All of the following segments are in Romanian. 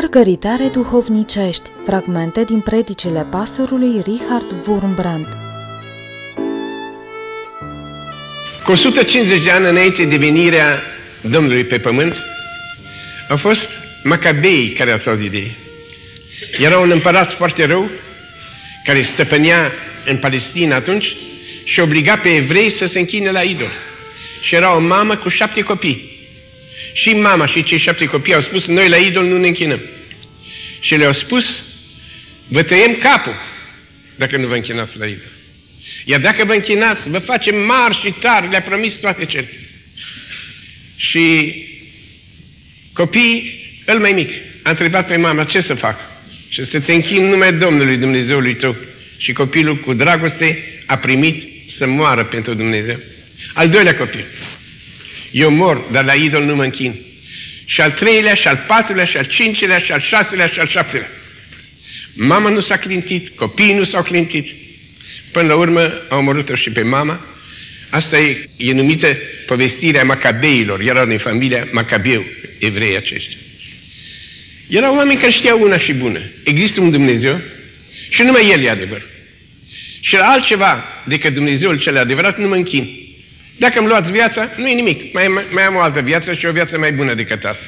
Mărgăritare duhovnicești, fragmente din predicile pastorului Richard Wurmbrand. Cu 150 de ani înainte de venirea Domnului pe pământ, au fost macabei care ați auzit de ei. Era un împărat foarte rău, care stăpânea în Palestina atunci și obliga pe evrei să se închine la idol. Și era o mamă cu șapte copii. Și mama și cei șapte copii au spus, noi la idol nu ne închinăm. Și le-au spus, vă tăiem capul dacă nu vă închinați la idol. Iar dacă vă închinați, vă facem mari și tari, le-a promis toate cele. Și copiii, îl mai mic, a întrebat pe mama ce să fac. Și să te închin numai Domnului Dumnezeului tău. Și copilul cu dragoste a primit să moară pentru Dumnezeu. Al doilea copil. Eu mor, dar la idol nu mă închin. Și al treilea, și al patrulea, și al cincilea, și al șaselea, și al șaptelea. Mama nu s-a clintit, copiii nu s-au clintit. Până la urmă au omorât-o și pe mama. Asta e, e numită povestirea macabeilor. Erau din familia Macabeu, evrei aceștia. Erau oameni care știau una și bună. Există un Dumnezeu și numai El e adevăr. Și la altceva decât Dumnezeul cel adevărat nu mă închin. Dacă îmi luați viața, nu e nimic. Mai, mai am o altă viață și o viață mai bună decât asta.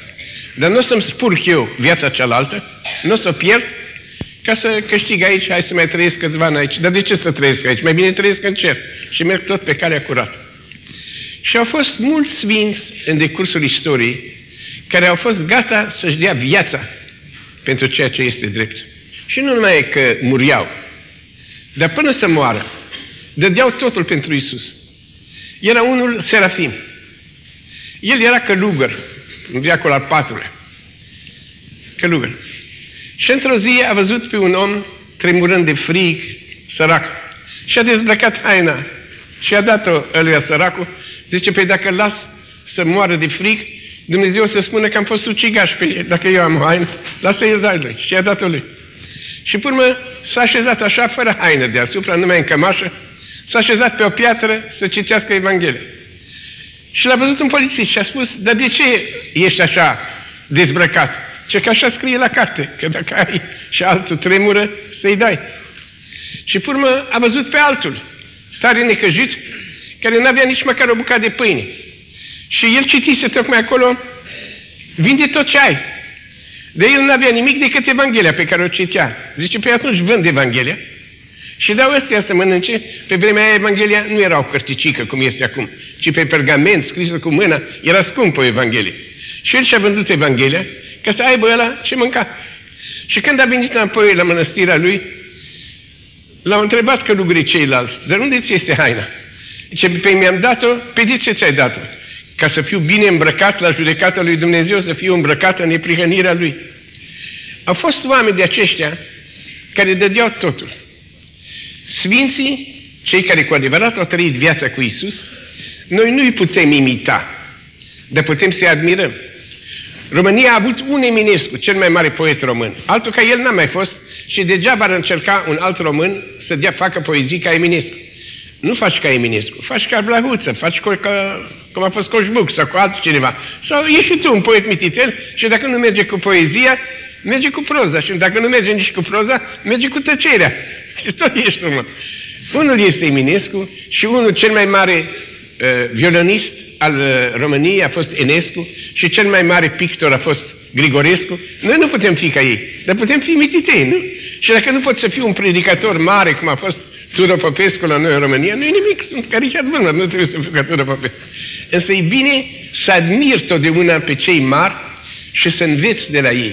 Dar nu o să-mi spurc eu viața cealaltă, nu o să o pierd ca să câștig aici, hai să mai trăiesc câțiva ani aici. Dar de ce să trăiesc aici? Mai bine trăiesc în cer și merg tot pe calea curată. Și au fost mulți sfinți în decursul istoriei care au fost gata să-și dea viața pentru ceea ce este drept. Și nu numai că muriau, dar până să moară, dădeau totul pentru Isus. Era unul Serafim. El era călugăr, în viacul al patrulea. Călugăr. Și într-o zi a văzut pe un om tremurând de frig, sărac, și a dezbrăcat haina și a dat-o ăluia săracul. Zice, pe dacă las să moară de frig, Dumnezeu să spună că am fost ucigaș pe el. Dacă eu am haină, lasă el dai lui. Și a dat-o lui. Și până urmă s-a așezat așa, fără haină deasupra, numai în cămașă, s-a așezat pe o piatră să citească Evanghelia. Și l-a văzut un polițist și a spus, dar de ce ești așa dezbrăcat? Ce că așa scrie la carte, că dacă ai și altul tremură, să-i dai. Și pe urmă a văzut pe altul, tare necăjit, care nu avea nici măcar o bucată de pâine. Și el citise tocmai acolo, vinde tot ce ai. De el nu avea nimic decât Evanghelia pe care o citea. Zice, pe atunci vând Evanghelia și dau ăstea să mănânce. Pe vremea aia Evanghelia nu era o cărticică cum este acum, ci pe pergament scrisă cu mâna, era scumpă o Evanghelie. Și el și-a vândut Evanghelia ca să aibă ăla ce mânca. Și când a venit înapoi la mănăstirea lui, l-au întrebat călugării ceilalți, dar unde ți este haina? Zice, pe mi-am dat-o, pe de ce ți-ai dat-o? Ca să fiu bine îmbrăcat la judecata lui Dumnezeu, să fiu îmbrăcat în neprihănirea lui. Au fost oameni de aceștia care dădeau totul. Sfinții, cei care cu adevărat au trăit viața cu Isus, noi nu îi putem imita, dar putem să-i admirăm. România a avut un Eminescu, cel mai mare poet român. Altul ca el n-a mai fost și degeaba ar încerca un alt român să dea, facă poezii ca Eminescu. Nu faci ca Eminescu, faci ca Blahuță, faci ca, cum a fost Coșbuc sau cu altcineva. Sau ești și tu un poet mititel și dacă nu merge cu poezia, merge cu proza. Și dacă nu merge nici cu proza, merge cu tăcerea. Și tot ești urmă. Unul este Eminescu și unul cel mai mare uh, violonist al uh, României a fost Enescu și cel mai mare pictor a fost Grigorescu. Noi nu putem fi ca ei, dar putem fi mititei, nu? Și dacă nu poți să fii un predicator mare, cum a fost Tudor Popescu la noi în România, nu e nimic, sunt caricat vânăr, nu trebuie să fiu ca Tudor Popescu. Însă e bine să admiri totdeauna pe cei mari și să înveți de la ei.